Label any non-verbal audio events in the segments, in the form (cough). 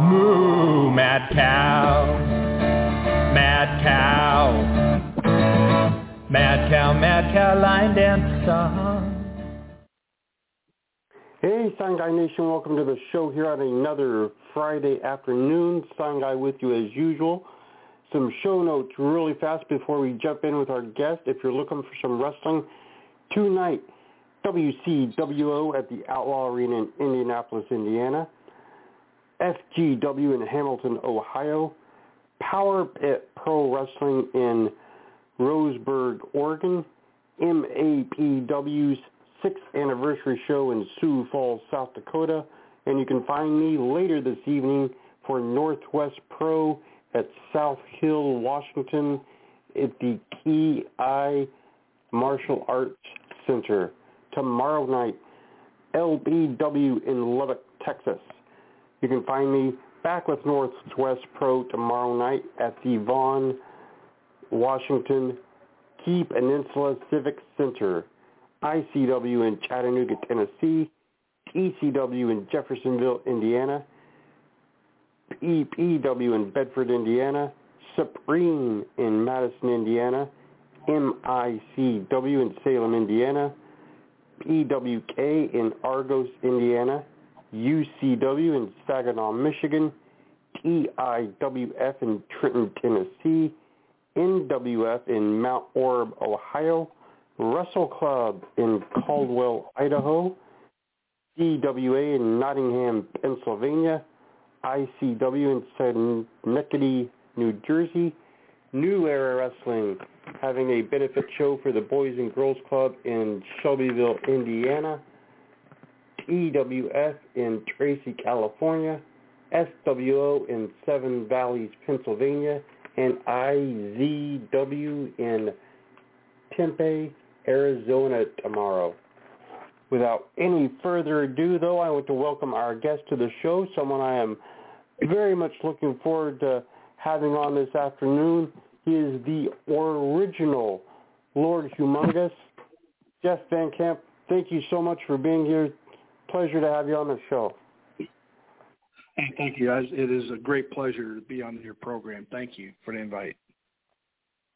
Moo, mad cow, mad cow, mad cow, mad cow, line dance song. Hey, Guy Nation, welcome to the show here on another Friday afternoon. Guy with you as usual. Some show notes really fast before we jump in with our guest. If you're looking for some wrestling, tonight, WCWO at the Outlaw Arena in Indianapolis, Indiana. FGW in Hamilton, Ohio. Power Pit Pro Wrestling in Roseburg, Oregon. MAPW's sixth anniversary show in Sioux Falls, South Dakota. And you can find me later this evening for Northwest Pro at South Hill, Washington at the Key Martial Arts Center. Tomorrow night, LBW in Lubbock, Texas. You can find me back with Northwest Pro tomorrow night at the Vaughn, Washington Key Peninsula Civic Center. ICW in Chattanooga, Tennessee. ECW in Jeffersonville, Indiana. EPW in Bedford, Indiana, Supreme in Madison, Indiana, MICW in Salem, Indiana, PWK in Argos, Indiana, UCW in Saginaw, Michigan, TIWF in Trenton, Tennessee, NWF in Mount Orab, Ohio, Russell Club in Caldwell, Idaho, DWA in Nottingham, Pennsylvania, ICW in Schenectady, New Jersey. New Era Wrestling having a benefit show for the Boys and Girls Club in Shelbyville, Indiana. EWF in Tracy, California. SWO in Seven Valleys, Pennsylvania. And IZW in Tempe, Arizona tomorrow. Without any further ado, though, I want to welcome our guest to the show, someone I am very much looking forward to having on this afternoon. He is the original Lord Humongous. Jeff Van Camp, thank you so much for being here. Pleasure to have you on the show. Hey, Thank you. It is a great pleasure to be on your program. Thank you for the invite.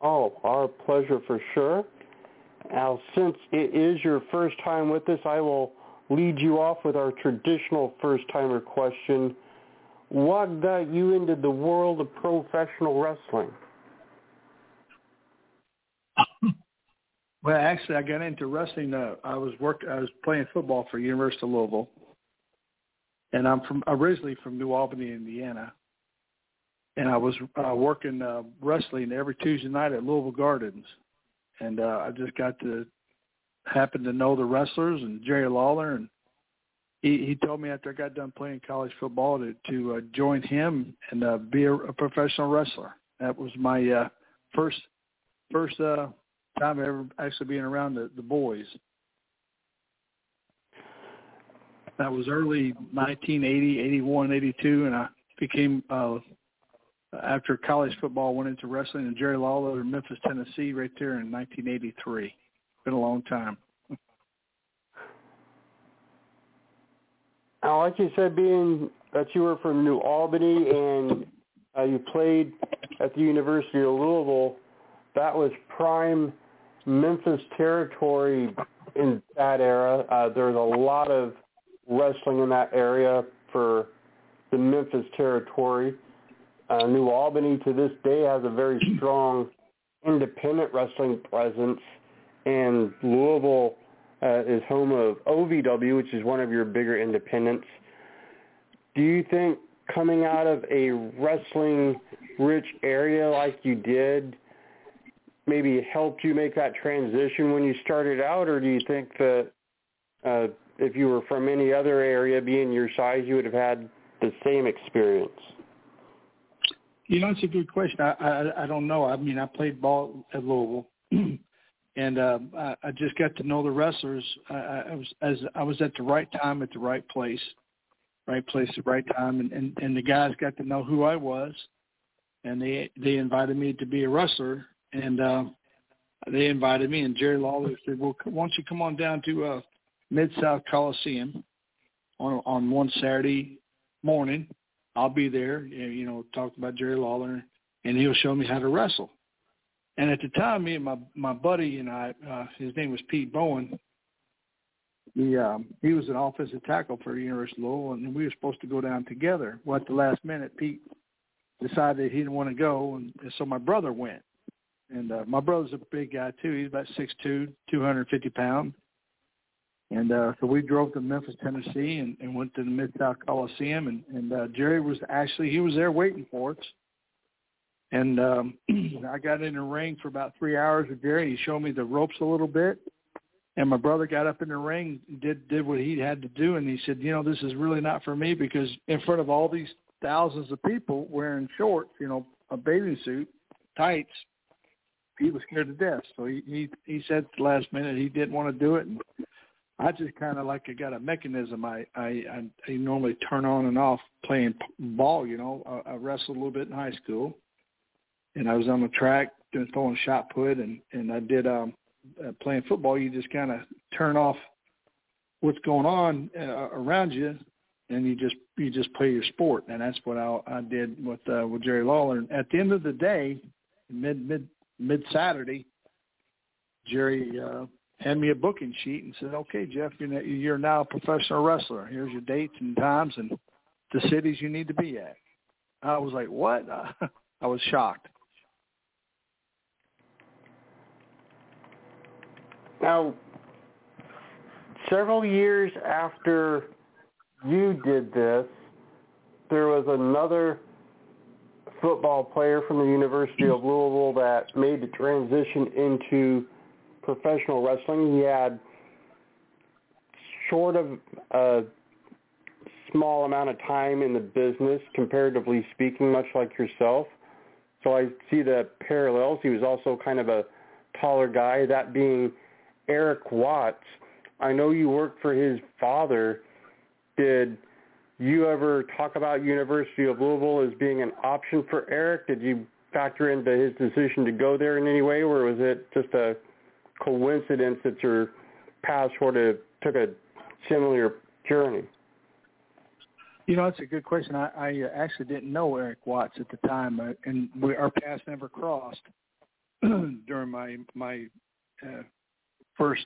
Oh, our pleasure for sure. Now, since it is your first time with us, I will lead you off with our traditional first-timer question. What got you into the world of professional wrestling? Well, actually, I got into wrestling. Uh, I was work. I was playing football for University of Louisville, and I'm from originally from New Albany, Indiana. And I was uh, working uh, wrestling every Tuesday night at Louisville Gardens, and uh, I just got to happen to know the wrestlers and Jerry Lawler, and he, he told me after I got done playing college football to to uh, join him and uh, be a, a professional wrestler. That was my uh, first first uh, time ever actually being around the, the boys. That was early 1980, 81, 82, and I became uh, after college football went into wrestling and Jerry Lawler in Memphis, Tennessee, right there in 1983. Been a long time. Now, like you said, being that you were from New Albany and uh, you played at the University of Louisville, that was prime Memphis territory in that era. Uh, there was a lot of wrestling in that area for the Memphis territory. Uh, New Albany to this day has a very strong independent wrestling presence, and Louisville uh, is home of OVW, which is one of your bigger independents. Do you think coming out of a wrestling-rich area like you did maybe helped you make that transition when you started out, or do you think that uh, if you were from any other area, being your size, you would have had the same experience? You know, it's a good question. I I, I don't know. I mean, I played ball at Louisville, (clears throat) and uh, I, I just got to know the wrestlers. I, I was as I was at the right time at the right place, right place at the right time, and and, and the guys got to know who I was, and they they invited me to be a wrestler, and uh, they invited me, and Jerry Lawler said, "Well, why don't you come on down to uh, Mid South Coliseum on on one Saturday morning? I'll be there. You know, talk about Jerry Lawler, and he'll show me how to wrestle." And at the time, me and my my buddy and I, uh, his name was Pete Bowen. He um, he was an offensive tackle for University of Louisville, and we were supposed to go down together. Well, at the last minute, Pete decided he didn't want to go, and so my brother went. And uh, my brother's a big guy too. He's about six two, two hundred fifty pounds. And uh, so we drove to Memphis, Tennessee, and, and went to the Mid South Coliseum. And, and uh, Jerry was actually he was there waiting for us. And um, (clears throat) I got in the ring for about three hours with Jerry. He showed me the ropes a little bit. And my brother got up in the ring, did did what he had to do, and he said, you know, this is really not for me because in front of all these thousands of people wearing shorts, you know, a bathing suit, tights, he was scared to death. So he he, he said at the last minute he didn't want to do it. And I just kind of like I got a mechanism I, I I I normally turn on and off playing ball. You know, I, I wrestled a little bit in high school, and I was on the track doing throwing shot put, and and I did um uh, playing football. You just kind of turn off what's going on uh, around you, and you just you just play your sport, and that's what I, I did with uh, with Jerry Lawler. And at the end of the day, mid mid mid Saturday, Jerry uh, handed me a booking sheet and said, "Okay, Jeff, you're, you're now a professional wrestler. Here's your dates and times and the cities you need to be at." I was like, "What?" (laughs) I was shocked. Now, several years after you did this, there was another football player from the University of Louisville that made the transition into professional wrestling. He had short of a small amount of time in the business, comparatively speaking, much like yourself. So I see the parallels. He was also kind of a taller guy, that being Erik Watts. I know you worked for his father. Did you ever talk about University of Louisville as being an option for Erik? Did you factor into his decision to go there in any way, or was it just a coincidence that your paths sort of took a similar journey? You know, it's a good question. I, I actually didn't know Erik Watts at the time, and we, our paths never crossed (clears throat) during my my uh, first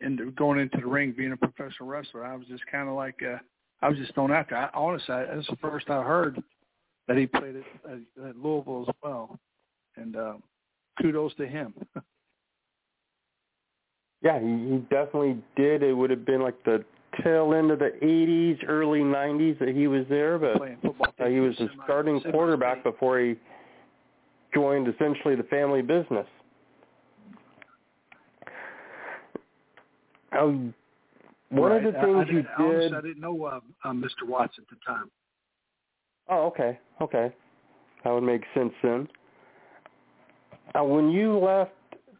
into going into the ring, being a professional wrestler. I was just kind of like uh, I was just thrown out there. I, honestly, I, that's the first I heard that he played at, at, at Louisville as well, and uh, kudos to him. (laughs) yeah, he, he definitely did. It would have been like the tail end of the 80s, early 90s that he was there, but uh, he was a starting quarterback before he joined essentially the family business. Um, one right. of the things I, I you did. I didn't know uh, uh, Mr. Watts at the time. Oh, okay, okay, that would make sense then. Uh, when you left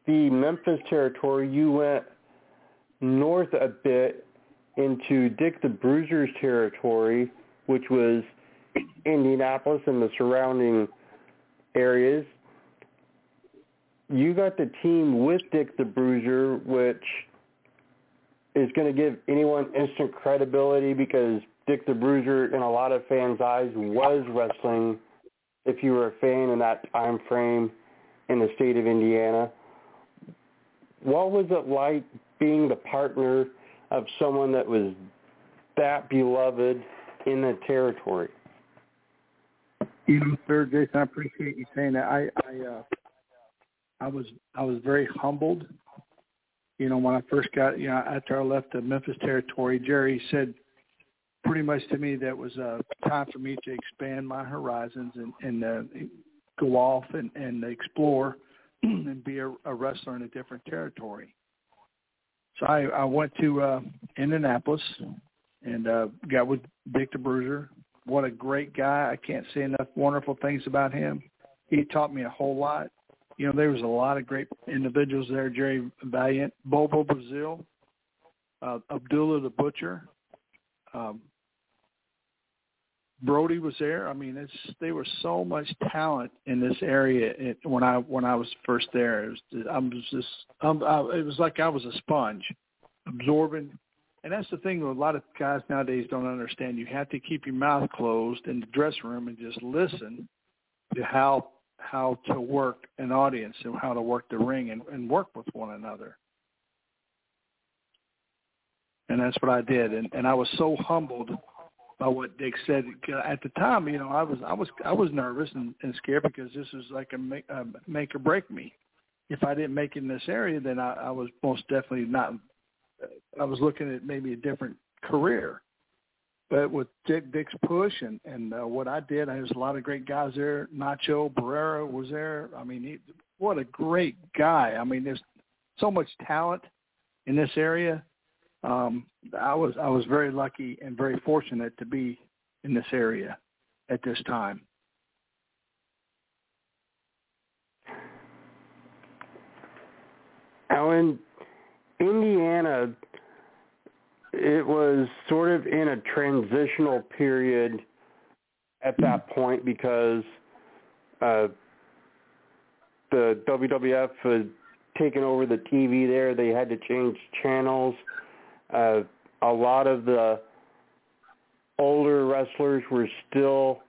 the Memphis territory, you went north a bit into Dick the Bruiser's territory, which was Indianapolis and the surrounding areas. You got the team with Dick the Bruiser, which is going to give anyone instant credibility because Dick the Bruiser, in a lot of fans' eyes, was wrestling. If you were a fan in that time frame in the state of Indiana, what was it like being the partner of someone that was that beloved in the territory? You know, sir, Jason, I appreciate you saying that. I, I, uh, I was, I was very humbled you know, when I first got, you know, after I left the Memphis territory, Jerry said pretty much to me that was uh, time for me to expand my horizons and, and uh, go off and, and explore (clears throat) and be a, a wrestler in a different territory. So I, I went to uh, Indianapolis and uh, got with Dick the Bruiser, what a great guy. I can't say enough wonderful things about him. He taught me a whole lot. You know, there was a lot of great individuals there. Jerry Valiant, Bobo Brazil, uh, Abdullah the Butcher, um, Brody was there. I mean, it's there was so much talent in this area when I when I was first there. It was I was just um, I, it was like I was a sponge, absorbing. And that's the thing that a lot of guys nowadays don't understand. You have to keep your mouth closed in the dressing room and just listen to how how to work an audience and how to work the ring and, and work with one another. And that's what I did. And, and I was so humbled by what Dick said at the time. You know, I was I was I was nervous and, and scared because this was like a make, a make or break me. If I didn't make it in this area, then I, I was most definitely not. I was looking at maybe a different career. But with Dick Dick's push and and uh, what I did, there's a lot of great guys there. Nacho Berrera was there. I mean, he, what a great guy. I mean, there's so much talent in this area um, I was I was very lucky and very fortunate to be in this area at this time. In Indiana, it was sort of in a transitional period at that point because uh, the WWF had taken over the TV there. They had to change channels. Uh, a lot of the older wrestlers were still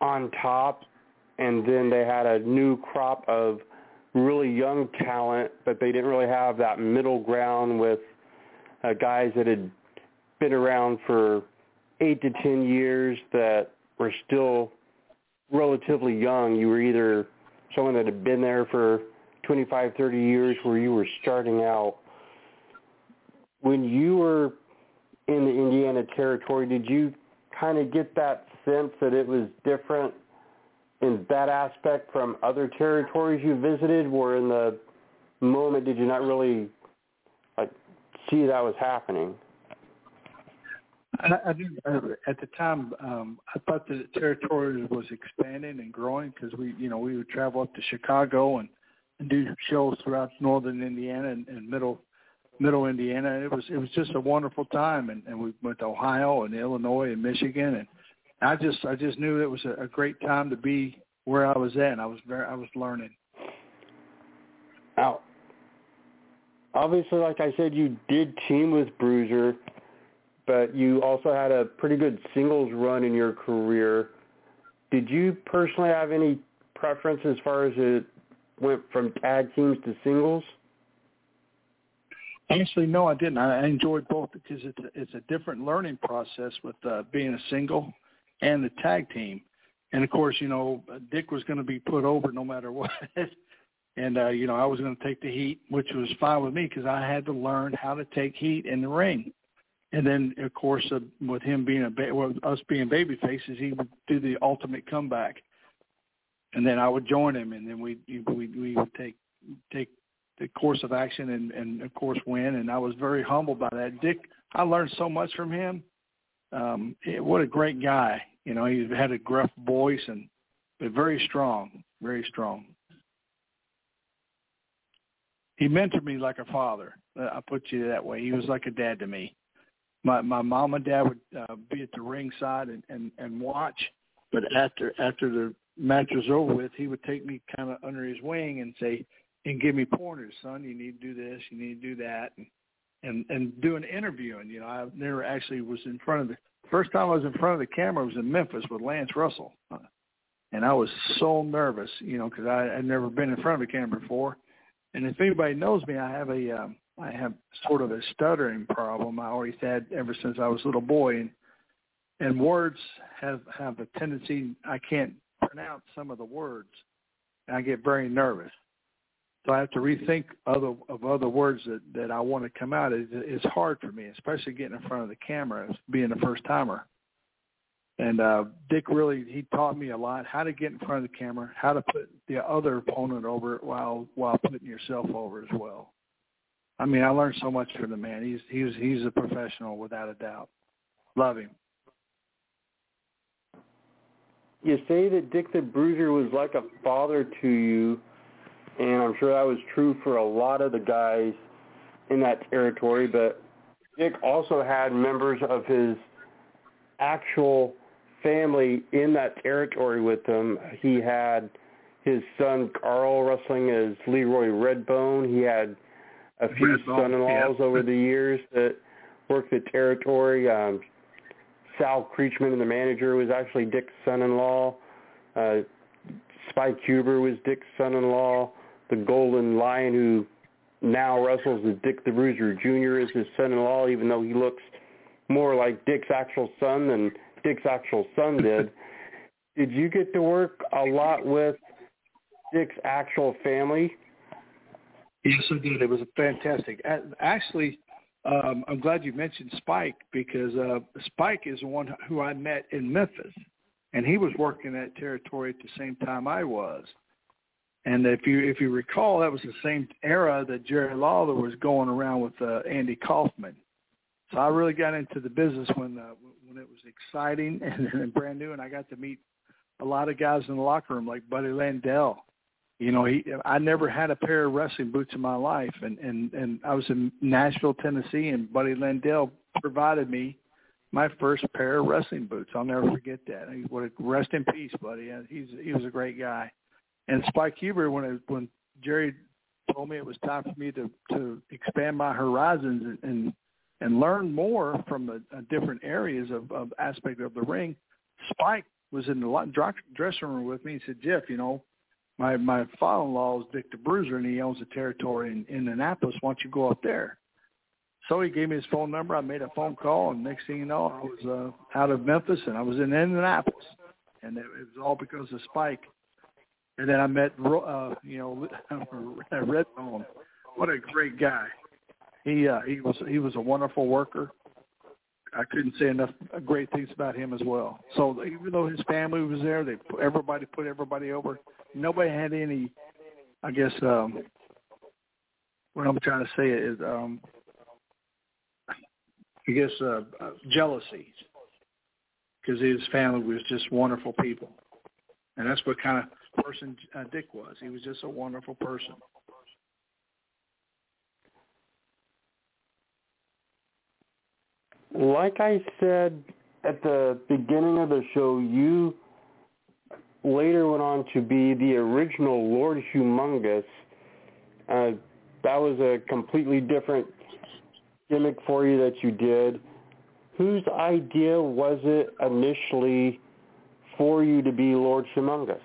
on top, and then they had a new crop of really young talent, but they didn't really have that middle ground with uh, guys that had been around for eight to ten years that were still relatively young. You were either someone that had been there for 25, 30 years where you were starting out when you were in the Indiana territory, did you kind of get that sense that it was different in that aspect from other territories you visited? Where in the moment did you not really see that was happening? I, I do. Uh, at the time, um, I thought the territory was expanding and growing because we, you know, we would travel up to Chicago and, and do shows throughout northern Indiana and, and middle Middle Indiana. It was it was just a wonderful time, and, and we went to Ohio and Illinois and Michigan, and I just I just knew it was a, a great time to be where I was at. And I was very I was learning. Now, obviously, like I said, you did team with Bruiser, but you also had a pretty good singles run in your career. Did you personally have any preference as far as it went from tag teams to singles? Actually, no, I didn't. I enjoyed both because it's a, it's a different learning process with uh, being a single and the tag team. And of course, you know, Dick was going to be put over no matter what. (laughs) and uh, you know, I was going to take the heat, which was fine with me because I had to learn how to take heat in the ring. And then, of course, uh, with him being a ba- well, us being baby faces, he would do the ultimate comeback, and then I would join him, and then we we we would take take the course of action and, and of course win. And I was very humbled by that. Dick, I learned so much from him. Um, it, what a great guy. You know, he had a gruff voice and but very strong, very strong. He mentored me like a father. I put you that way. He was like a dad to me. My my mom and dad would uh, be at the ringside and, and and watch, but after after the match was over with, he would take me kind of under his wing and say, and give me pointers, son. You need to do this. You need to do that, and and and do an interview. And you know, I never actually was in front of the first time I was in front of the camera was in Memphis with Lance Russell, and I was so nervous, you know, because I had never been in front of a camera before. And if anybody knows me, I have a um, I have sort of a stuttering problem. I always had ever since I was a little boy, and and words have have a tendency I can't pronounce some of the words. And I get very nervous. So I have to rethink other of other words that that I want to come out. It, it's hard for me, especially getting in front of the camera, being a first timer. And uh, Dick really he taught me a lot how to get in front of the camera, how to put the other opponent over while while putting yourself over as well. I mean, I learned so much from the man. He's he's he's a professional without a doubt. Love him. you say that Dick the Bruiser was like a father to you, and I'm sure that was true for a lot of the guys in that territory, but Dick also had members of his actual family in that territory with him. He had his son Carl wrestling as Leroy Redbone. He had a few Redbone, son-in-laws yeah. over the years that worked the territory. Um, Sal Creechman, the manager, was actually Dick's son-in-law. Uh, Spike Huber was Dick's son-in-law. The Golden Lion, who now wrestles with Dick the Bruiser Jr., is his son-in-law, even though he looks more like Dick's actual son than Dick's actual son did. (laughs) did you get to work a lot with Dick's actual family? Yes, I did. It was fantastic. Actually, um, I'm glad you mentioned Spike because uh, Spike is the one who I met in Memphis, and he was working that territory at the same time I was. And if you if you recall, that was the same era that Jerry Lawler was going around with uh, Andy Kaufman. So I really got into the business when uh, when it was exciting (laughs) and, and brand new, and I got to meet a lot of guys in the locker room like Buddy Landell. You know, he I never had a pair of wrestling boots in my life, and and and I was in Nashville, Tennessee, and Buddy Landell provided me my first pair of wrestling boots. I'll never forget that. He, what a, rest in peace, buddy. He's he was a great guy. And Spike Huber, when it, when Jerry told me it was time for me to to expand my horizons and and, and learn more from the uh, different areas of, of aspect of the ring, Spike was in the dressing room with me and said, Jeff, you know, my my father-in-law is Dick the Bruiser, and he owns a territory in, in Annapolis. Why don't you go up there? So he gave me his phone number. I made a phone call, and next thing you know, I was uh, out of Memphis, and I was in Indianapolis, and it, it was all because of Spike. And then I met, uh, you know, (laughs) Redbone. What a great guy. He uh, he was he was a wonderful worker. I couldn't say enough great things about him as well. So even though his family was there, they put, everybody put everybody over. Nobody had any, I guess. um What I'm trying to say is, um I guess, uh, uh jealousy, because his family was just wonderful people, and that's what kind of person uh, Dick was. He was just a wonderful person. Like I said at the beginning of the show, you later went on to be the original Lord Humongous. Uh, that was a completely different gimmick for you that you did. Whose idea was it initially for you to be Lord Humongous?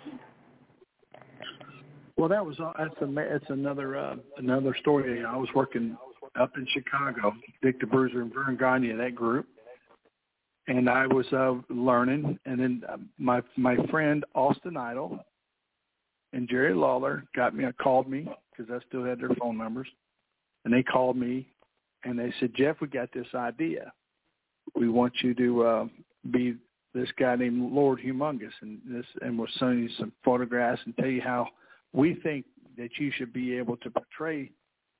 Well, that was uh, that's a that's another uh, another story. I was working up in Chicago, Dick the Bruiser and Verne Gagne, that group, and I was uh, learning. And then uh, my my friend Austin Idol and Jerry Lawler got me, called me because I still had their phone numbers, and they called me and they said, Jeff, we got this idea. We want you to uh, be this guy named Lord Humongous, and this, and we'll send you some photographs and tell you how we think that you should be able to portray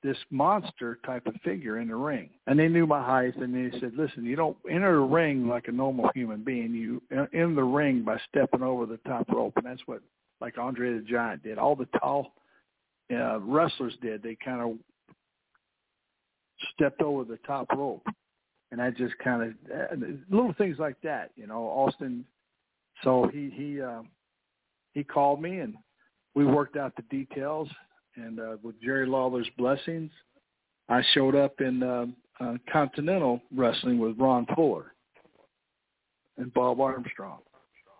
this monster type of figure in the ring. And they knew my height, and they said, "Listen, you don't enter the ring like a normal human being. You enter the ring by stepping over the top rope, and that's what like Andre the Giant did. All the tall uh, wrestlers did. They kind of stepped over the top rope, and I just kind of uh, little things like that, you know. Austin, so he he uh, he called me and we worked out the details, and uh, with Jerry Lawler's blessings, I showed up in uh, uh, Continental Wrestling with Ron Fuller and Bob Armstrong,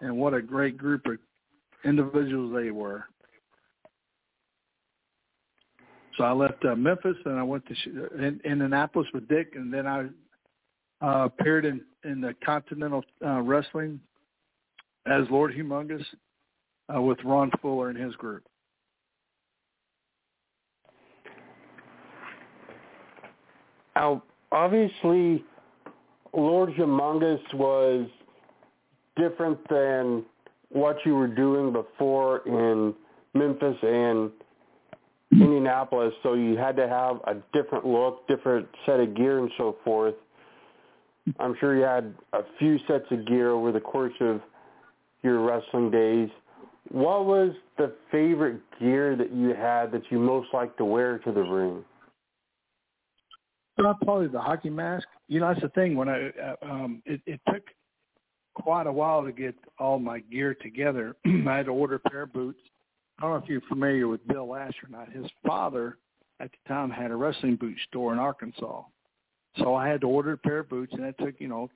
and what a great group of individuals they were. So I left uh, Memphis and I went to sh- in, Indianapolis with Dick, and then I uh, appeared in in the Continental uh, Wrestling as Lord Humongous uh, with Ron Fuller and his group. Now, obviously, Lord Humongous was different than what you were doing before in Memphis and Indianapolis, so you had to have a different look, different set of gear and so forth. I'm sure you had a few sets of gear over the course of your wrestling days, what was the favorite gear that you had that you most liked to wear to the ring? Well, probably the hockey mask. You know, that's the thing. When I uh, um, it, it took quite a while to get all my gear together. (clears throat) I had to order a pair of boots. I don't know if you're familiar with Bill Lash or not. His father at the time had a wrestling boot store in Arkansas. So I had to order a pair of boots, and it took, you know,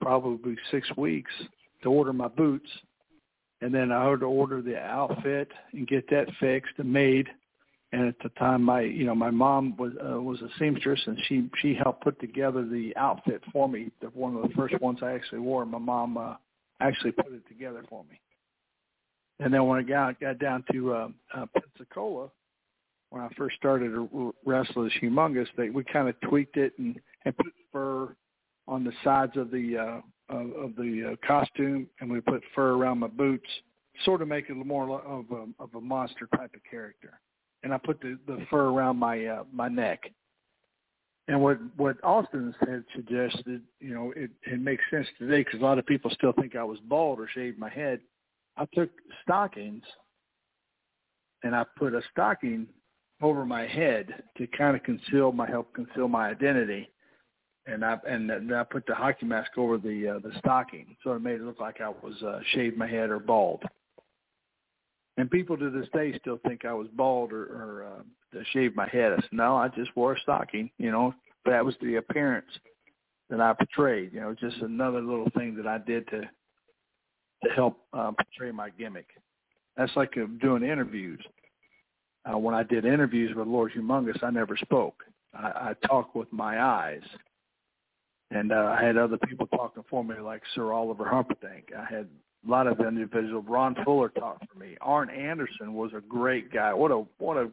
probably six weeks to order my boots. And then I had to order the outfit and get that fixed and made. And at the time, my you know my mom was uh, was a seamstress, and she she helped put together the outfit for me. The, one of the first ones I actually wore. My mom uh, actually put it together for me. And then when I got got down to uh, uh, Pensacola, when I first started Restless Humongous, they we kind of tweaked it and and put fur on the sides of the uh, of, of the uh, costume, and we put fur around my boots, sort of make it more of a of a monster type of character. And I put the the fur around my uh, my neck. And what what Austin had suggested, you know, it it makes sense today because a lot of people still think I was bald or shaved my head. I took stockings and I put a stocking over my head to kind of conceal my help conceal my identity and I and then I put the hockey mask over the uh, the stocking, so it made it look like I was uh, shaved my head or bald. And people to this day still think I was bald or, or uh, shaved my head. I said, no, I just wore a stocking. You know, that was the appearance that I portrayed. You know, just another little thing that I did to to help uh, portray my gimmick. That's like uh, doing interviews. Uh, when I did interviews with Lord Humongous, I never spoke. I, I talked with my eyes and uh, I had other people talking for me, like Sir Oliver Humperdink. I had a lot of individuals. Ron Fuller talked for me. Arn Anderson was a great guy. What a what a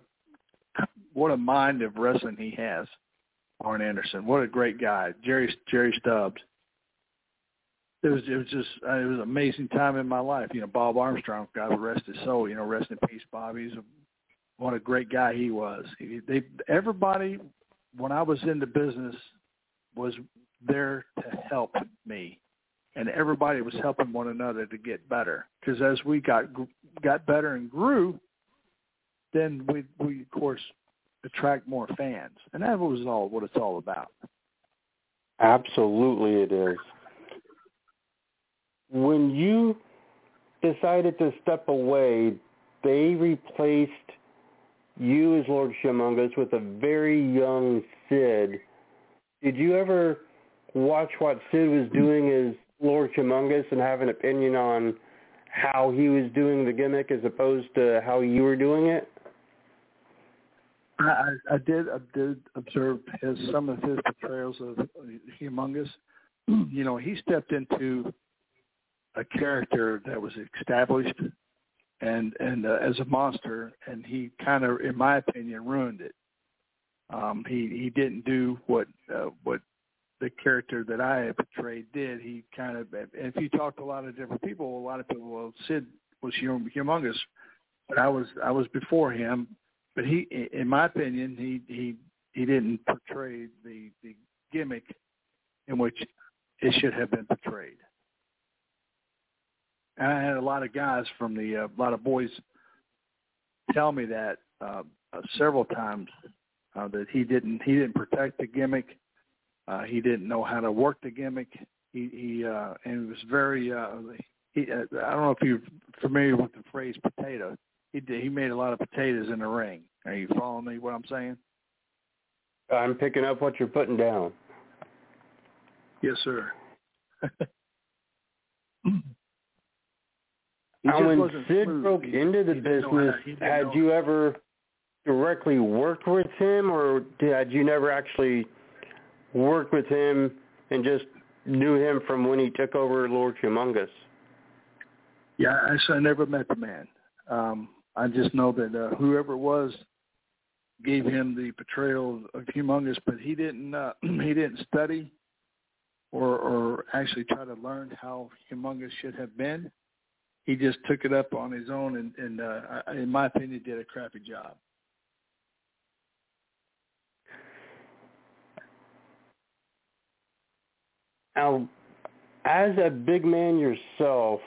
what a mind of wrestling he has. Arn Anderson, what a great guy. Jerry Jerry Stubbs. It was it was just uh, it was an amazing time in my life. You know, Bob Armstrong, God rest his soul. You know, rest in peace, Bob. He's a, what a great guy he was. He, they everybody when I was in the business was there to help me and everybody was helping one another to get better. Because as we got got better and grew then we we of course attract more fans. And that was all what it's all about. Absolutely it is. When you decided to step away they replaced you as lord humongous with a very young sid. Did you ever watch what Sid was doing as Lord Humongous and have an opinion on how he was doing the gimmick as opposed to how you were doing it? I, I did I did observe his some of his portrayals of Humongous. (clears throat) You know, he stepped into a character that was established and and uh, as a monster, and he kind of, in my opinion, ruined it. Um, he he didn't do what uh, what the character that I portrayed did. He kind of, and if you talk to a lot of different people, a lot of people, well, Sid was humongous, but I was I was before him. But he, in my opinion, he he he didn't portray the the gimmick in which it should have been portrayed. And I had a lot of guys from the uh, a lot of boys tell me that uh, uh, several times uh, that he didn't he didn't protect the gimmick uh, he didn't know how to work the gimmick. He, he uh, and it was very. Uh, he, uh, I don't know if you're familiar with the phrase potato. He did, he made a lot of potatoes in the ring. Are you following me? What I'm saying? I'm picking up what you're putting down. Yes, sir. now, when Sid smooth. broke he, into the business, had you ever directly worked with him, or had you never actually worked with him and just knew him from when he took over Lord Humongous? Yeah, actually, I never met the man. Um, I just know that uh, whoever it was gave him the portrayal of Humongous, but he didn't. Uh, (clears throat) he didn't study or, or actually try to learn how Humongous should have been. He just took it up on his own, and, and uh, in my opinion, did a crappy job. Now, as a big man yourself,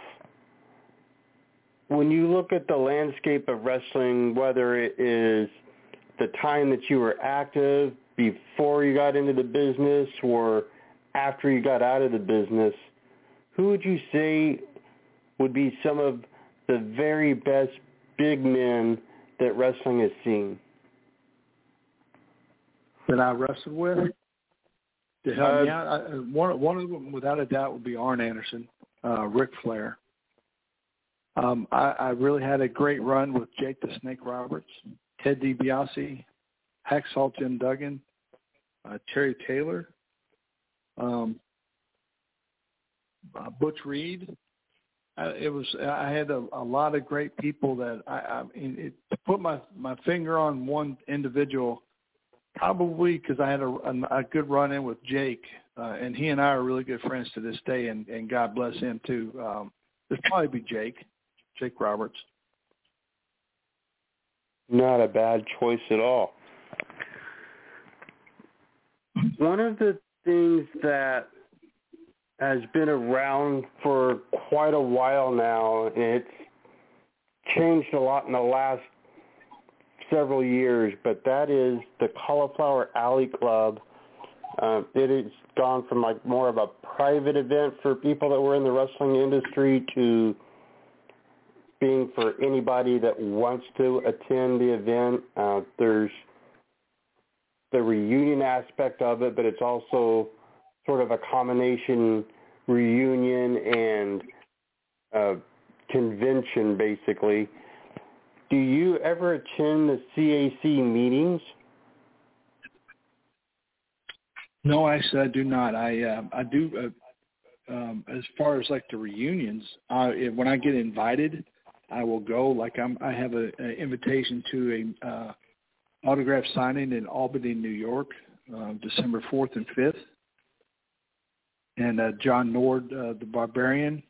when you look at the landscape of wrestling, whether it is the time that you were active before you got into the business or after you got out of the business, who would you say would be some of the very best big men that wrestling has seen? That I wrestled with to help Uh, me out. I, one one of them, without a doubt, would be Arn Anderson, uh, Ric Flair. Um, I, I really had a great run with Jake the Snake Roberts, Ted DiBiase, Hacksaw Jim Duggan, uh, Terry Taylor, um, uh, Butch Reed. Uh, it was I had a, a lot of great people that I, I mean it, to put my my finger on one individual probably because I had a, a, a good run in with Jake uh, and he and I are really good friends to this day and, and God bless him too. Um, it'd probably be Jake, Jake Roberts. Not a bad choice at all. One of the things that has been around for quite a while now, and it's changed a lot in the last several years, but that is the Cauliflower Alley Club. Uh, it has gone from like more of a private event for people that were in the wrestling industry to being for anybody that wants to attend the event. Uh, there's the reunion aspect of it, but it's also sort of a combination reunion and uh, convention, basically. Do you ever attend the CAC meetings? No, actually, I do not. I uh, I do. Uh, um, as far as like the reunions, I, when I get invited, I will go. Like I'm, I have a, a invitation to a uh, autograph signing in Albany, New York, uh, December fourth and fifth. And uh, John Nord, uh, the Barbarian.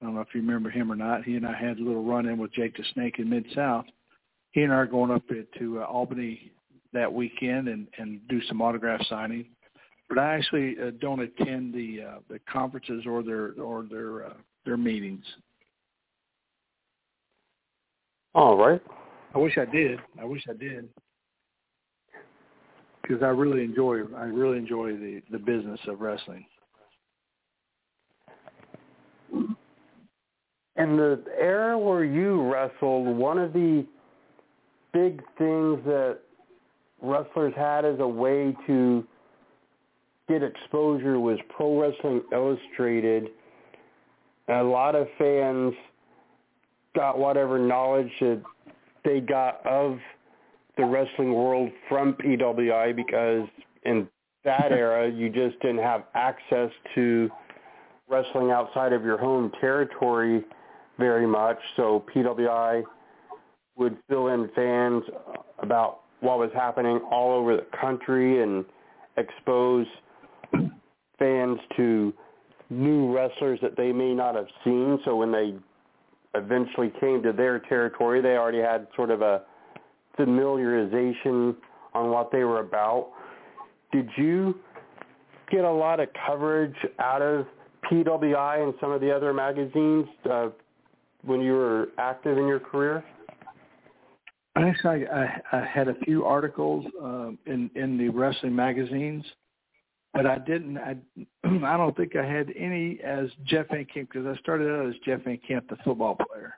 I don't know if you remember him or not. He and I had a little run-in with Jake the Snake in Mid South. He and I are going up to uh, Albany that weekend and and do some autograph signing but I actually uh, don't attend the uh, the conferences or their or their uh, their meetings. All right. I wish I did. I wish I did because I really enjoy I really enjoy the the business of wrestling. In the era where you wrestled, one of the big things that wrestlers had as a way to get exposure was Pro Wrestling Illustrated. And a lot of fans got whatever knowledge that they got of the wrestling world from PWI because in that (laughs) era you just didn't have access to wrestling outside of your home territory very much. So PWI would fill in fans about what was happening all over the country and expose fans to new wrestlers that they may not have seen. So when they eventually came to their territory, they already had sort of a familiarization on what they were about. Did you get a lot of coverage out of PWI and some of the other magazines uh, when you were active in your career? I actually, I, I had a few articles um, in in the wrestling magazines, but I didn't. I (clears throat) I don't think I had any as Jeff Van Camp because I started out as Jeff Van Camp, the football player,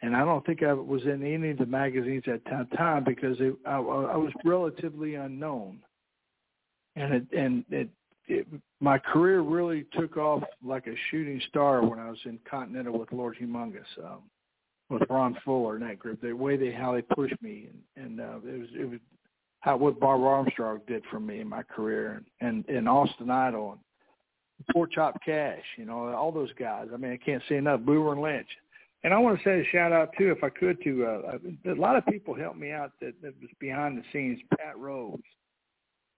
and I don't think I was in any of the magazines at that time because it, I, I was relatively unknown, and it and it, it my career really took off like a shooting star when I was in Continental with Lord Humongous. Um, with Ron Fuller and that group, the way they how they pushed me, and, and uh, it was it was how what Barbara Armstrong did for me in my career, and and Austin Idol and Pork Chop Cash, you know, all those guys. I mean, I can't say enough. Boomer and Lynch, and I want to say a shout out too, if I could, to uh, a lot of people helped me out that, that was behind the scenes. Pat Rose,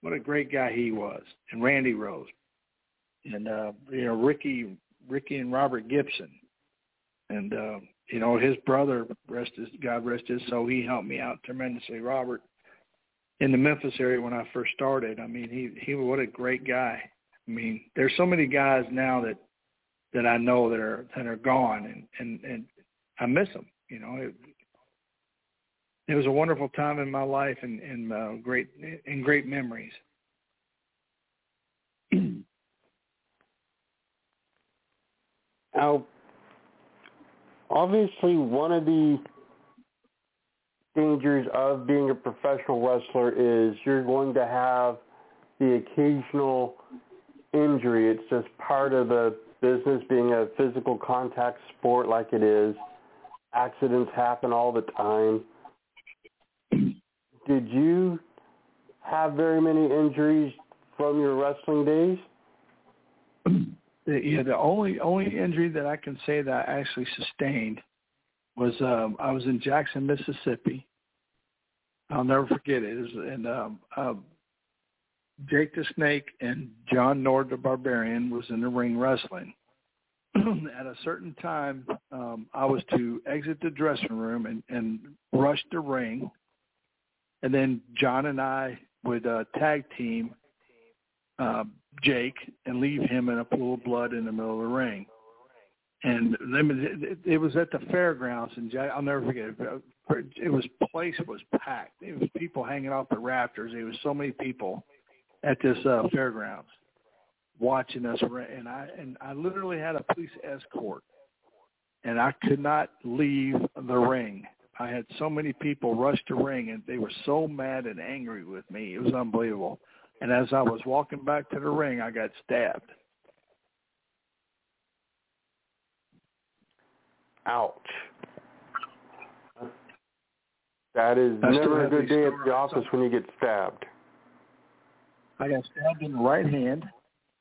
what a great guy he was, and Randy Rose, and uh, you know Ricky Ricky and Robert Gibson, and. Uh, you know, his brother, rest his God rest his soul, he helped me out tremendously. Robert, in the Memphis area when I first started, I mean, he he what a great guy. I mean, there's so many guys now that that I know that are that are gone, and and and I miss them. You know, it, it was a wonderful time in my life and, and uh, great and great memories. (clears throat) now, obviously, one of the dangers of being a professional wrestler is you're going to have the occasional injury. It's just part of the business being a physical contact sport like it is. Accidents happen all the time. Did you have very many injuries from your wrestling days? (clears throat) Yeah, the only only injury that I can say that I actually sustained was um I was in Jackson, Mississippi. I'll never forget it. It was and um uh, Jake the Snake and John Nord the Barbarian was in the ring wrestling. (clears throat) At a certain time, um, I was to exit the dressing room and, and rush the ring, and then John and I would uh, tag team uh, Jake and leave him in a pool of blood in the middle of the ring. And it was at the fairgrounds, and I'll never forget it. It was place was packed. It was people hanging off the rafters. There was so many people at this uh, fairgrounds watching us, and I and I literally had a police escort, and I could not leave the ring. I had so many people rush the ring, and they were so mad and angry with me. It was unbelievable. And as I was walking back to the ring, I got stabbed. Ouch. That is never a good day at the office when you get stabbed. I got stabbed in the right hand,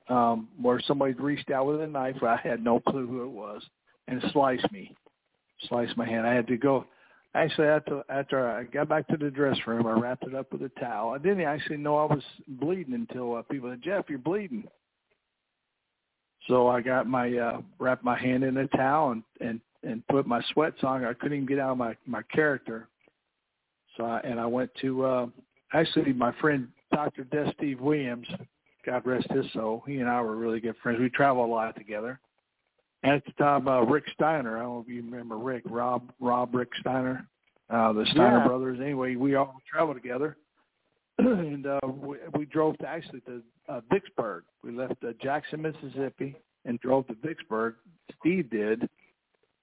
um, where somebody reached out with a knife. I had no clue who it was, and sliced me, sliced my hand. I had to go. Actually, after after I got back to the dress room, I wrapped it up with a towel. I didn't actually know I was bleeding until uh, people said, "Jeff, you're bleeding." So I got my uh, wrapped my hand in a towel and and and put my sweats on. I couldn't even get out of my my character. So I, and I went to uh, actually my friend Dr. Death Steve Williams, God rest his soul. He and I were really good friends. We traveled a lot together. And at the time, uh, Rick Steiner, I don't know if you remember Rick, Rob, Rob Rick Steiner, uh, the Steiner yeah. brothers. Anyway, we all traveled together. (clears throat) and uh, we, we drove to actually to uh, Vicksburg. We left uh, Jackson, Mississippi, and drove to Vicksburg. Steve did,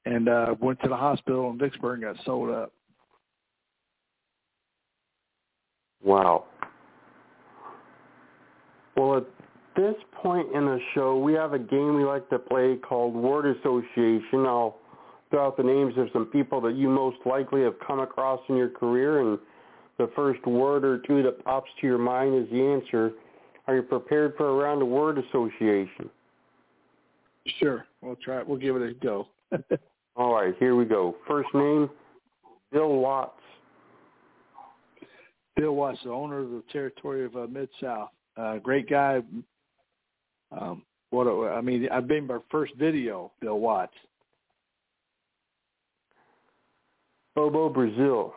and uh, went to the hospital in Vicksburg and got sewed up. Wow. Well, at this point in the show, we have a game we like to play called Word Association. I'll throw out the names of some people that you most likely have come across in your career, and the first word or two that pops to your mind is the answer. Are you prepared for a round of word association? Sure. We'll try it. We'll give it a go. (laughs) All right, here we go. First name, Bill Watts. Bill Watts, the owner of the territory of uh, Mid South. Uh, great guy. Um, what a, I mean, I've been my first video, Bill Watts. Bobo Brazil.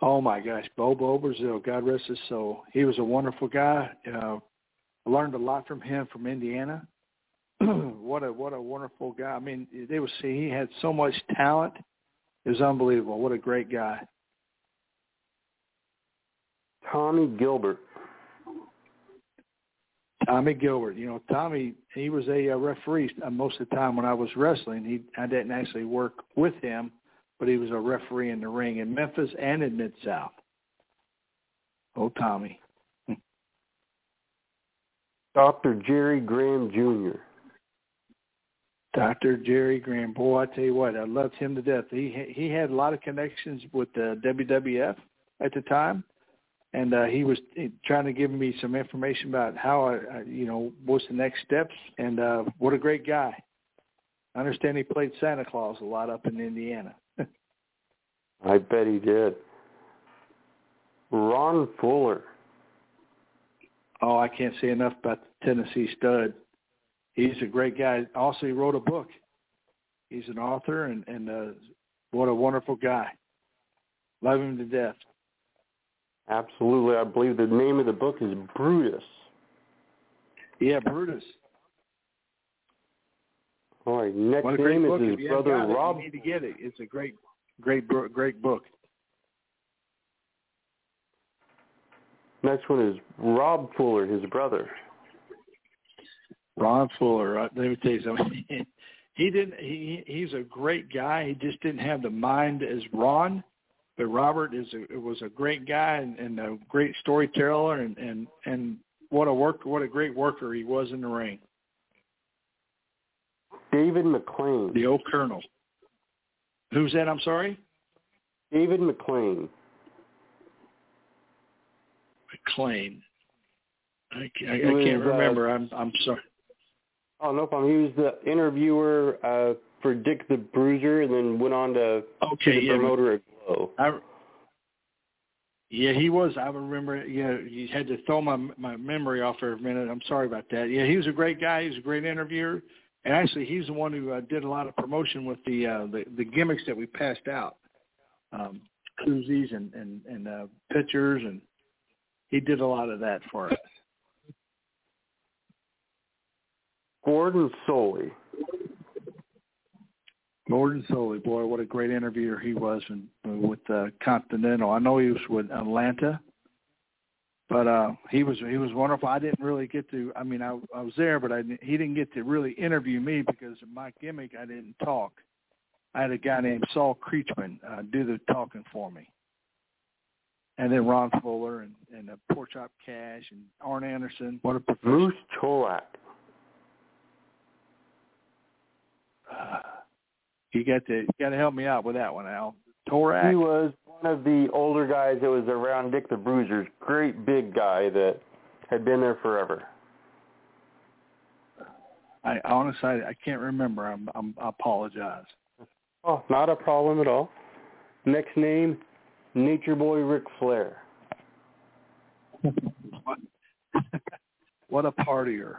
Oh my gosh, Bobo Brazil, God rest his soul. He was a wonderful guy. Uh, I learned a lot from him from Indiana. (clears throat) what a what a wonderful guy. I mean, they would see he had so much talent. It was unbelievable. What a great guy. Tommy Gilbert. Tommy Gilbert. You know, Tommy, he was a, a referee uh, most of the time when I was wrestling. He, I didn't actually work with him, but he was a referee in the ring in Memphis and in Mid South. Oh, Tommy. (laughs) Dr. Jerry Graham Jr. Dr. Jerry Graham, boy, I tell you what, I loved him to death. He he had a lot of connections with the WWF at the time, and uh, he was trying to give me some information about how I, I you know, what's the next steps, and uh, what a great guy. I understand he played Santa Claus a lot up in Indiana. (laughs) I bet he did. Ron Fuller. Oh, I can't say enough about the Tennessee Stud. He's a great guy. Also, he wrote a book. He's an author, and and uh, what a wonderful guy. Love him to death. Absolutely. I believe the name of the book is Brutus. Yeah, Brutus. All right, next what a great name is his brother it, Rob. You need to get it. It's a great, great, great book. Next one is Rob Fuller, his brother. Ron Fuller. Uh, let me tell you something. (laughs) he didn't. He he's a great guy. He just didn't have the mind as Ron. But Robert is a, was a great guy and, and a great storyteller and and and what a work what a great worker he was in the ring. David McLean. The old colonel. Who's that? I'm sorry. David McLean. McLean. I, I, I can't uh, remember. I'm I'm sorry. Oh, no problem. He was the interviewer uh, for Dick the Bruiser, and then went on to Okay, be the yeah, promoter at I, yeah, he was. I remember. Yeah, you had to throw my my memory off for a minute. I'm sorry about that. Yeah, he was a great guy. He was a great interviewer, and actually, he's the one who uh, did a lot of promotion with the uh, the, the gimmicks that we passed out, um, koozies and and and uh, pictures, and he did a lot of that for us. Gordon Solie. Gordon Solie, boy, what a great interviewer he was in, with uh, Continental. I know he was with Atlanta, but uh, he was he was wonderful. I didn't really get to. I mean, I, I was there, but I he didn't get to really interview me because of my gimmick. I didn't talk. I had a guy named Saul Creechman uh, do the talking for me, and then Ron Fuller and and uh, Pork Chop Cash and Arn Anderson. What a professional. Moose Cholak. Uh, you got to you got to help me out with that one, Al. Torak. He was one of the older guys that was around Dick the Bruiser's great big guy that had been there forever. I honestly I, can't remember. I'm, I'm I apologize. Oh, not a problem at all. Next name, Nature Boy Ric Flair. (laughs) (laughs) what a partier.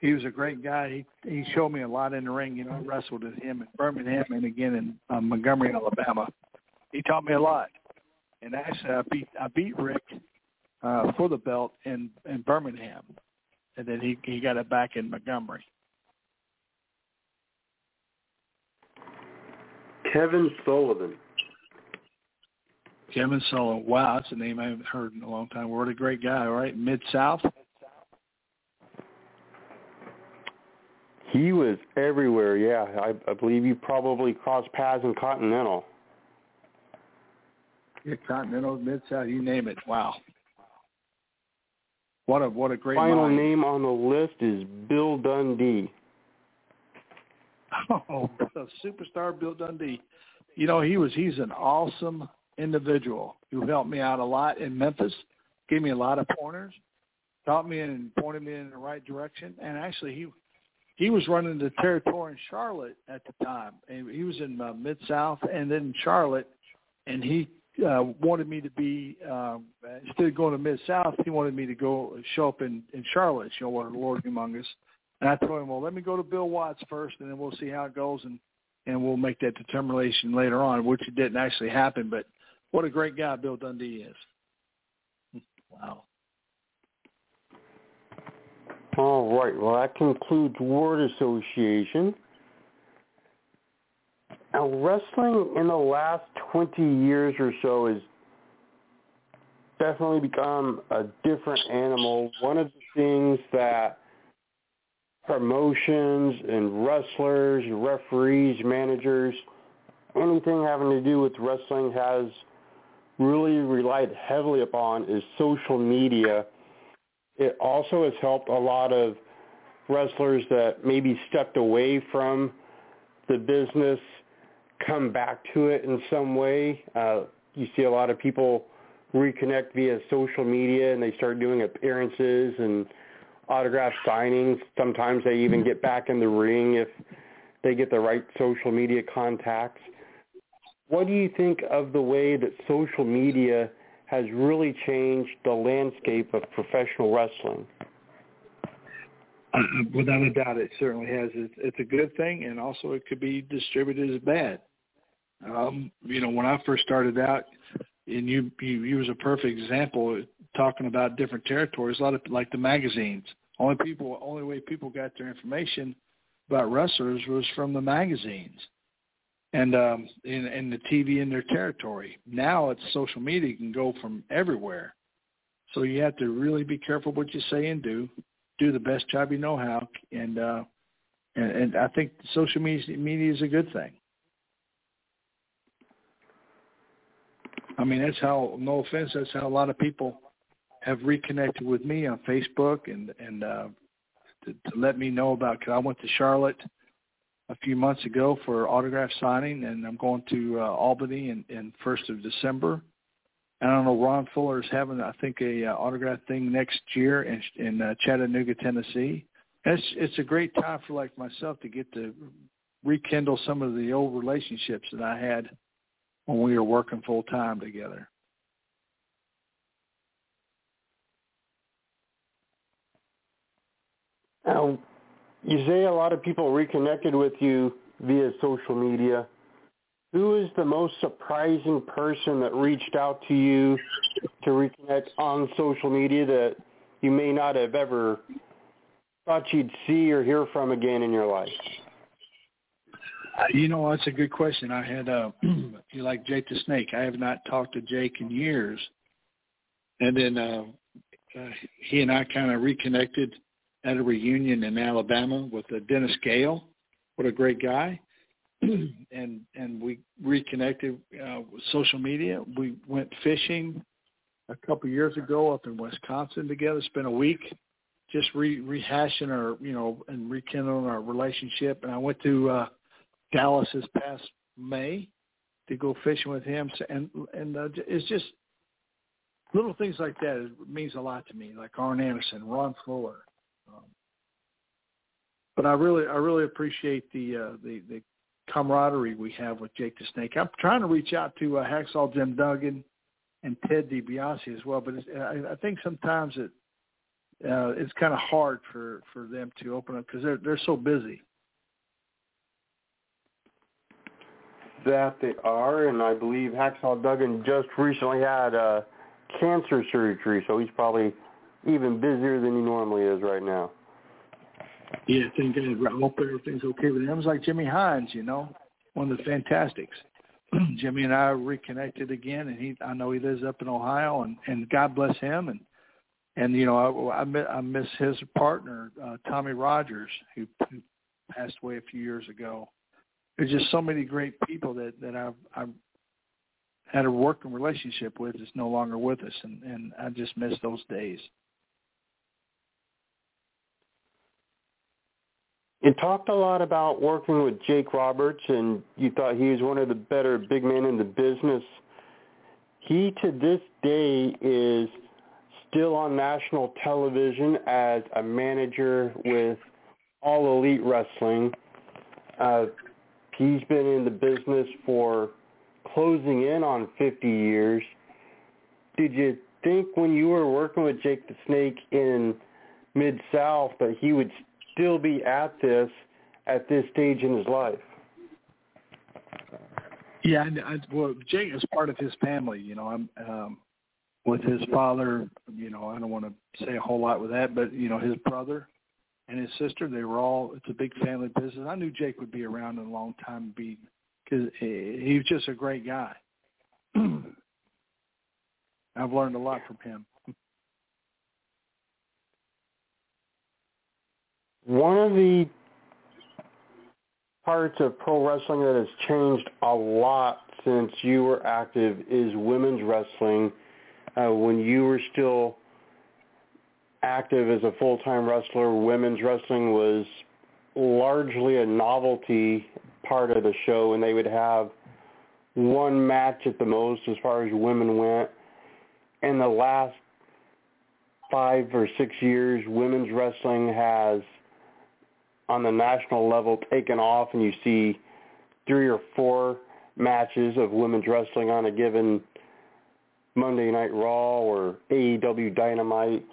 He was a great guy. He he showed me a lot in the ring. You know, I wrestled with him in Birmingham and again in uh, Montgomery, Alabama. He taught me a lot. And actually, I beat I beat Rick uh, for the belt in in Birmingham, and then he he got it back in Montgomery. Kevin Sullivan. Kevin Sullivan. Wow, that's a name I haven't heard in a long time. What a great guy, all right? Mid South. Was everywhere, yeah. I, I believe you probably crossed paths in Continental. Yeah, Continental, Mid South, you name it. Wow. What a what a great Final mind. name on the list is Bill Dundee. (laughs) Oh, the superstar Bill Dundee. You know, he was he's an awesome individual who helped me out a lot in Memphis, gave me a lot of pointers, taught me and pointed me in the right direction. And actually he he was running the territory in Charlotte at the time. And he was in uh, Mid South and then Charlotte and he uh, wanted me to be uh, instead of going to Mid South, he wanted me to go show up in in Charlotte, show what a Lord Humongous. And I told him, well, let me go to Bill Watts first, and then we'll see how it goes, and and we'll make that determination later on, which didn't actually happen. But what a great guy Bill Dundee is. (laughs) Wow. All right. Well, that concludes word association. Now, wrestling in the last 20 years or so has definitely become a different animal. One of the things that promotions and wrestlers, referees, managers, anything having to do with wrestling has really relied heavily upon is social media. It also has helped a lot of wrestlers that maybe stepped away from the business come back to it in some way. Uh, you see a lot of people reconnect via social media and they start doing appearances and autograph signings. Sometimes they even get back in the ring if they get the right social media contacts. What do you think of the way that social media has really changed the landscape of professional wrestling? Uh, without a doubt, it certainly has. It's, it's a good thing, and also it could be distributed as bad. Um, you know, when I first started out, and you, you you was a perfect example talking about different territories. A lot of like the magazines. Only people, only way people got their information about wrestlers was from the magazines and um the TV in their territory. Now it's social media can go from everywhere. So you have to really be careful what you say and do. Do the best job you know how and uh and, and I think social media media is a good thing. I mean that's how no offense, that's how a lot of people have reconnected with me on Facebook and and uh to, to let me know about cuz I went to Charlotte a few months ago for autograph signing, and I'm going to uh, Albany in, in first of December. And I don't know Ron Fuller is having I think a uh, autograph thing next year in, in uh, Chattanooga, Tennessee. And it's it's a great time for like myself to get to rekindle some of the old relationships that I had when we were working full time together. Now, you say a lot of people reconnected with you via social media. Who is the most surprising person that reached out to you to reconnect on social media that you may not have ever thought you'd see or hear from again in your life? You know, that's a good question. I had, uh, (clears throat) you like Jake the Snake. I have not talked to Jake in years. And then uh, uh, he and I kind of reconnected at a reunion in Alabama with uh, Dennis Gale. What a great guy. (clears throat) and and we reconnected uh, with social media. We went fishing a couple years ago up in Wisconsin together. Spent a week just re- rehashing our you know and rekindling our relationship. And I went to uh, Dallas this past May to go fishing with him. So, and and uh, it's just little things like that. It means a lot to me. Like Arn Anderson, Ron Fuller, um, but I really, I really appreciate the uh, the the camaraderie we have with Jake the Snake. I'm trying to reach out to uh, Hacksaw Jim Duggan and Ted DiBiase as well, but I, I think sometimes it uh, it's kind of hard for for them to open up because they're they're so busy. That they are, and I believe Hacksaw Duggan just recently had uh, cancer surgery, so he's probably even busier than he normally is right now. Yeah, thank God. I hope everything's okay with him. It's like Jimmy Hines, you know, one of the Fantastics. (clears throat) Jimmy and I reconnected again, and he I know he lives up in Ohio, and and God bless him, and and you know I I miss, I miss his partner uh, Tommy Rogers who, who passed away a few years ago. There's just so many great people that that I've I've had a working relationship with is no longer with us, and and I just miss those days. You talked a lot about working with Jake Roberts, and you thought he was one of the better big men in the business. He, to this day, is still on national television as a manager with All Elite Wrestling. Uh, he's been in the business for closing in on 50 years. Did you think when you were working with Jake the Snake in Mid-South that he would still be at this at this stage in his life? Yeah, I, I, well, Jake is part of his family. You know, I'm um, with his father. You know, I don't want to say a whole lot with that, but you know, his brother and his sister, they were all. It's a big family business. I knew Jake would be around in a long time, be because he was just a great guy. (clears throat) I've learned a lot from him. One of the parts of pro wrestling that has changed a lot since you were active is women's wrestling. Uh, when you were still active as a full-time wrestler, women's wrestling was largely a novelty part of the show, and they would have one match at the most as far as women went. In the last five or six years, women's wrestling has – on the national level taken off and you see three or four matches of women's wrestling on a given Monday Night Raw or AEW Dynamite,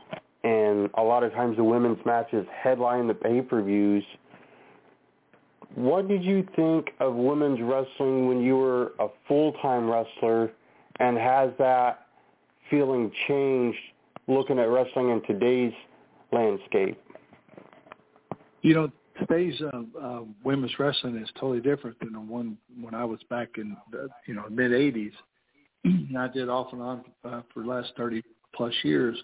and a lot of times the women's matches headline the pay-per-views. What did you think of women's wrestling when you were a full-time wrestler, and has that feeling changed looking at wrestling in today's landscape? You know, today's uh, uh, women's wrestling is totally different than the one when I was back in the you know mid '80s. (clears throat) I did off and on uh, for the last 30 plus years.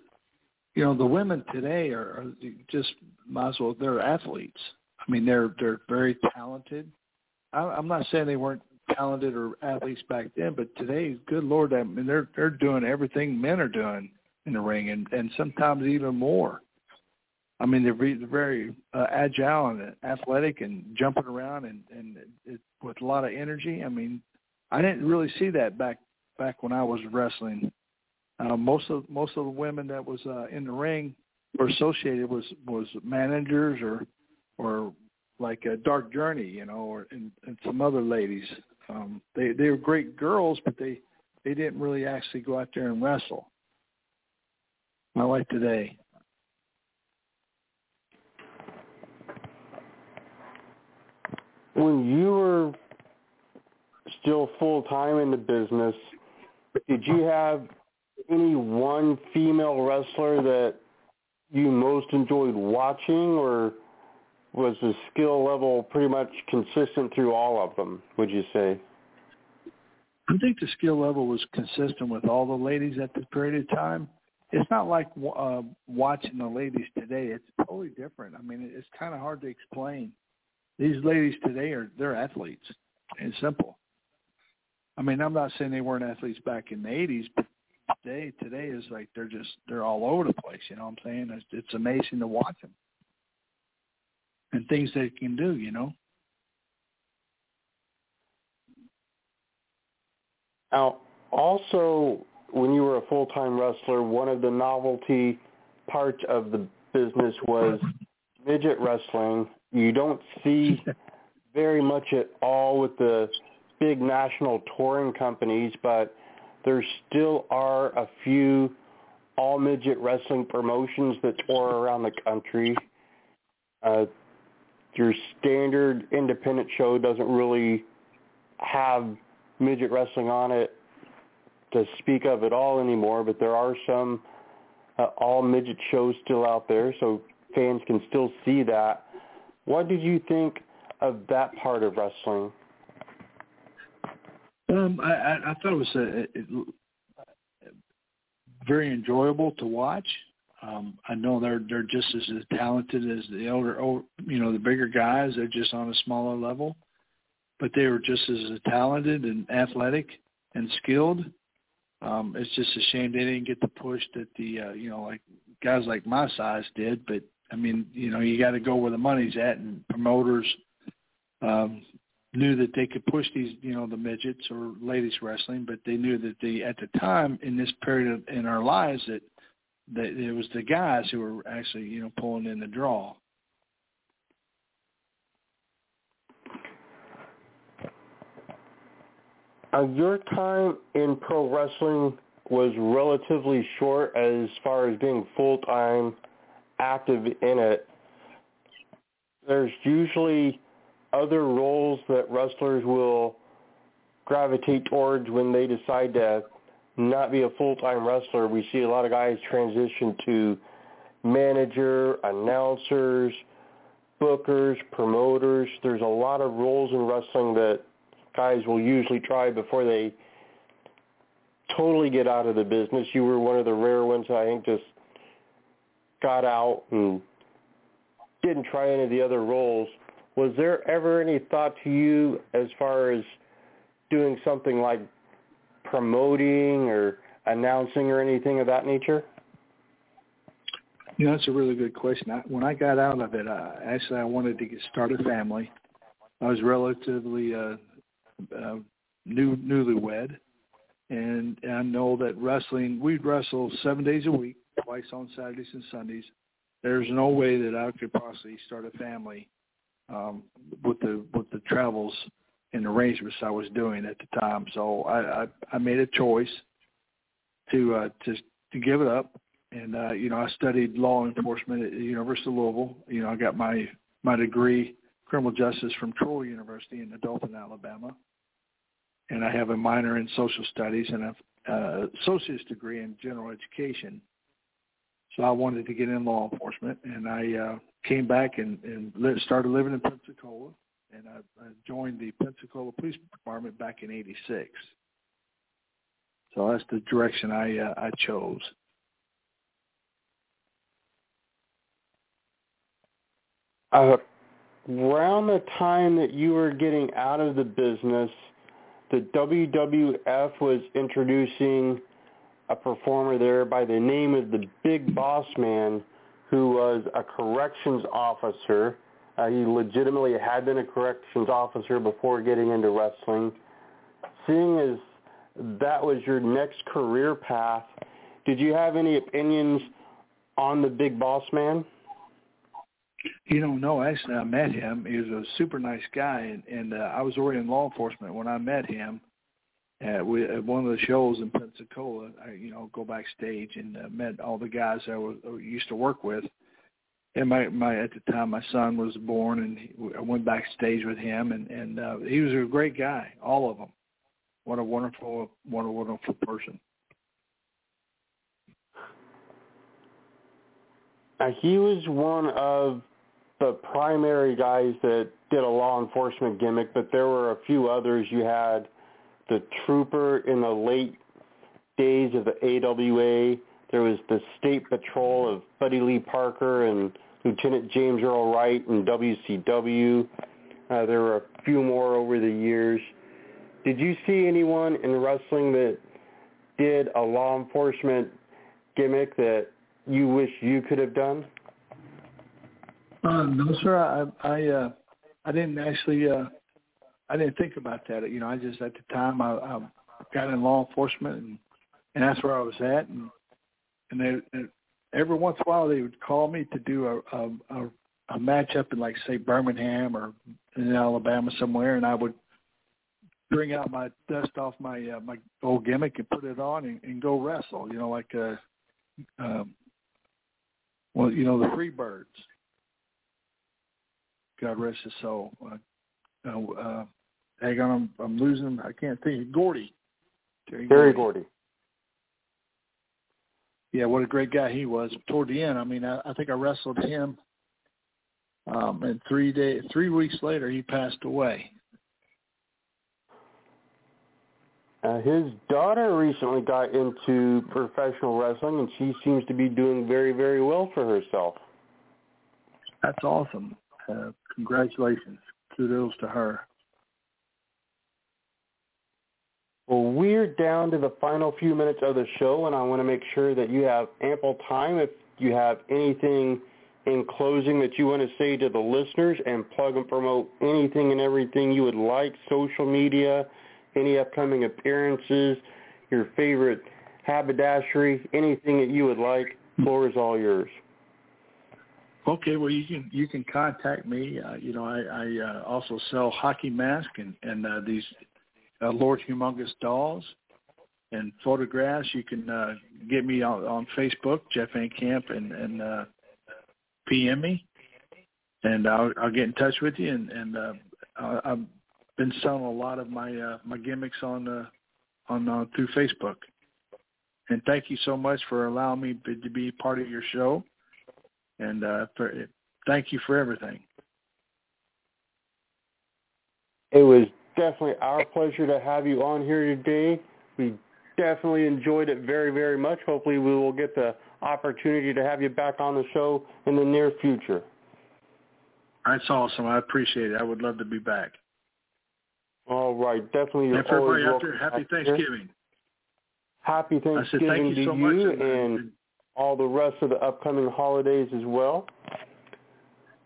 You know, the women today are, are just might as well they're athletes. I mean, they're they're very talented. I, I'm not saying they weren't talented or athletes back then, but today, good lord, I mean, they're they're doing everything men are doing in the ring, and and sometimes even more. I mean, they're very, very uh, agile and athletic and jumping around and and it, with a lot of energy. I mean, I didn't really see that back back when I was wrestling. Uh, most of most of the women that was uh, in the ring were associated was was managers or or like a Dark Journey, you know, or and, and some other ladies. Um, they they were great girls, but they they didn't really actually go out there and wrestle. Not like today. When you were still full time in the business, did you have any one female wrestler that you most enjoyed watching, or was the skill level pretty much consistent through all of them? Would you say? I think the skill level was consistent with all the ladies at this period of time. It's not like uh, watching the ladies today. It's totally different. I mean, it's kind of hard to explain. These ladies today are they're athletes. It's simple. I mean, I'm not saying they weren't athletes back in the '80s, but today today is like they're just they're all over the place. You know what I'm saying? It's, it's amazing to watch them and things they can do. You know. Now, also, when you were a full-time wrestler, one of the novelty parts of the business was midget wrestling. You don't see (laughs) very much at all with the big national touring companies, but there still are a few all midget wrestling promotions that tour around the country. Uh, your standard independent show doesn't really have midget wrestling on it to speak of at all anymore, but there are some uh, all midget shows still out there, so fans can still see that. What did you think of that part of wrestling? Um, I, I thought it was a, it, very enjoyable to watch. Um, I know they're they're just as, as talented as the elder, you know, the bigger guys. They're just on a smaller level, but they were just as talented and athletic and skilled. Um, it's just a shame they didn't get the push that the uh, you know like guys like my size did. But I mean, you know, you got to go where the money's at, and promoters um, knew that they could push these, you know, the midgets or ladies wrestling, but they knew that the at the time in this period of, in our lives that that it was the guys who were actually, you know, pulling in the draw. Uh, your time in pro wrestling was relatively short as far as being full time active in it. There's usually other roles that wrestlers will gravitate towards when they decide to not be a full-time wrestler. We see a lot of guys transition to manager, announcers, bookers, promoters. There's a lot of roles in wrestling that guys will usually try before they totally get out of the business. You were one of the rare ones I think just got out and didn't try any of the other roles. Was there ever any thought to you as far as doing something like promoting or announcing or anything of that nature? You know, that's a really good question. I, when I got out of it, uh, actually I wanted to get start a family. I was relatively uh, uh, new newlywed, and, and I know that wrestling. We'd wrestle seven days a week, twice on Saturdays and Sundays. There's no way that I could possibly start a family um, with the with the travels and arrangements I was doing at the time. So I I, I made a choice to uh, to to give it up. And uh, you know, I studied law enforcement at the University of Louisville. You know, I got my my degree criminal justice from Troy University in Dothan, Alabama, and I have a minor in social studies and a uh, associate's degree in general education. So I wanted to get in law enforcement, and I uh, came back and, and started living in Pensacola, and I, I joined the Pensacola Police Department back in '86. So that's the direction I uh, I chose. Uh, around the time that you were getting out of the business, the WWF was introducing a performer there by the name of the Big Boss Man, who was a corrections officer. Uh, he legitimately had been a corrections officer before getting into wrestling. Seeing as that was your next career path, did you have any opinions on the Big Boss Man? You don't know. Actually, I met him. He was a super nice guy, and, and uh, I was already in law enforcement when I met him at, we, at one of the shows in Pensacola. I, you know, go backstage and uh, met all the guys I was I used to work with. And my my at the time my son was born, and he, I went backstage with him, and and uh, he was a great guy. All of them. What a wonderful, what a wonderful person. Uh, he was one of the primary guys that did a law enforcement gimmick, but there were a few others. You had the trooper in the late days of the AWA. There was the state patrol of Buddy Lee Parker and Lieutenant James Earl Wright and WCW. Uh, there were a few more over the years. Did you see anyone in wrestling that did a law enforcement gimmick that you wish you could have done? Uh, no, sir. I I uh, I didn't actually. Uh, I didn't think about that. You know, I just at the time I, I got in law enforcement, and and that's where I was at. And and they, and every once in a while they would call me to do a a, a a match up in like say Birmingham or in Alabama somewhere, and I would bring out my dust off my uh, my old gimmick and put it on and, and go wrestle. You know, like uh, um, well, you know the Freebirds. God rest his soul. Uh, uh, hang on, I'm, I'm losing. I can't think. Gordy. Terry, Terry Gordy. Gordy. Yeah, what a great guy he was. Toward the end, I mean, I, I think I wrestled him. Um, and three day, three weeks later, he passed away. Uh, his daughter recently got into professional wrestling, and she seems to be doing very, very well for herself. That's awesome. Uh, congratulations. Kudos to her. Well, we're down to the final few minutes of the show, and I want to make sure that you have ample time if you have anything in closing that you want to say to the listeners and plug and promote anything and everything you would like, social media, any upcoming appearances, your favorite haberdashery, anything that you would like. Floor is all yours. Okay, well you can you can contact me. Uh, you know, I, I uh, also sell hockey masks and and uh, these uh, Lord Humongous dolls and photographs. You can uh, get me on, on Facebook, Jeff Van Camp, and and uh, PM me, and I'll I'll get in touch with you. And and uh, I've been selling a lot of my uh, my gimmicks on uh, on uh, through Facebook. And thank you so much for allowing me to be part of your show and uh, for, thank you for everything. It was definitely our pleasure to have you on here today. We definitely enjoyed it very, very much. Hopefully we will get the opportunity to have you back on the show in the near future. That's awesome. I appreciate it. I would love to be back. All right. Definitely. You're and for everybody out there, happy Thanksgiving. Happy Thanksgiving said, you to so you and, and all the rest of the upcoming holidays as well.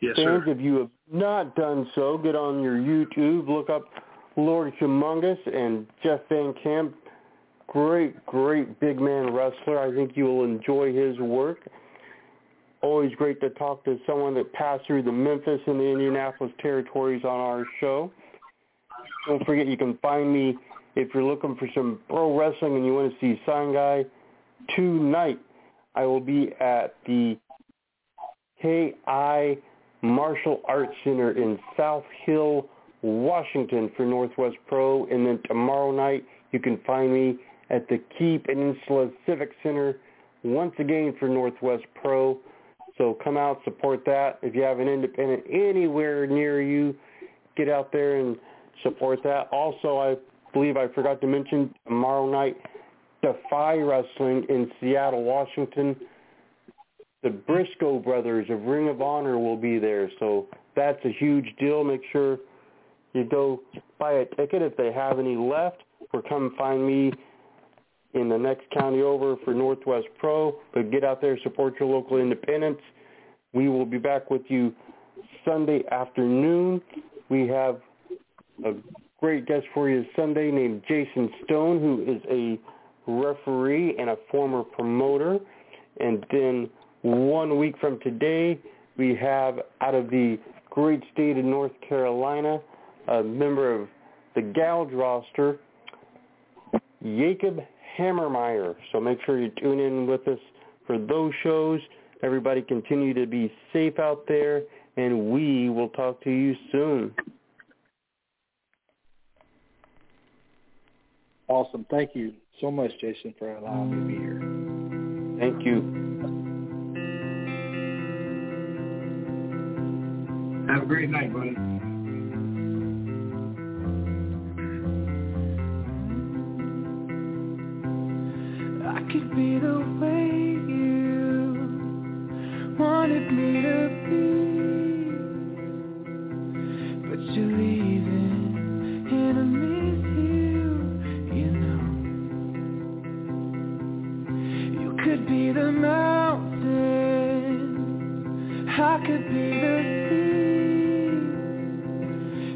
Yes, Fans, sir. if you have not done so, get on your YouTube, look up Lord Humongous and Jeff Van Camp. Great, great big man wrestler. I think you will enjoy his work. Always great to talk to someone that passed through the Memphis and the Indianapolis territories on our show. Don't forget you can find me if you're looking for some pro wrestling and you want to see Sign Guy tonight I will be at the KI Martial Arts Center in South Hill, Washington for Northwest Pro. And then tomorrow night, you can find me at the Key Peninsula Civic Center once again for Northwest Pro. So come out, support that. If you have an independent anywhere near you, get out there and support that. Also, I believe I forgot to mention tomorrow night, Defy Wrestling in Seattle, Washington. The Briscoe brothers of Ring of Honor will be there, so that's a huge deal. Make sure you go buy a ticket if they have any left, or come find me in the next county over for Northwest Pro. But get out there, support your local independents. We will be back with you Sunday afternoon. We have a great guest for you Sunday named Jason Stone, who is a referee and a former promoter. And then one week from today, we have out of the great state of North Carolina, a member of the Gouge roster, Jacob Hammermeyer. So make sure you tune in with us for those shows. Everybody continue to be safe out there, and we will talk to you soon. Awesome. Thank you so much, Jason, for allowing me to be here. Thank you. Have a great night, buddy. Could be the way you wanted me to be, but you're leaving and I miss you, you know. You could be the mountain, I could be the sea,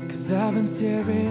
cause I've been tearing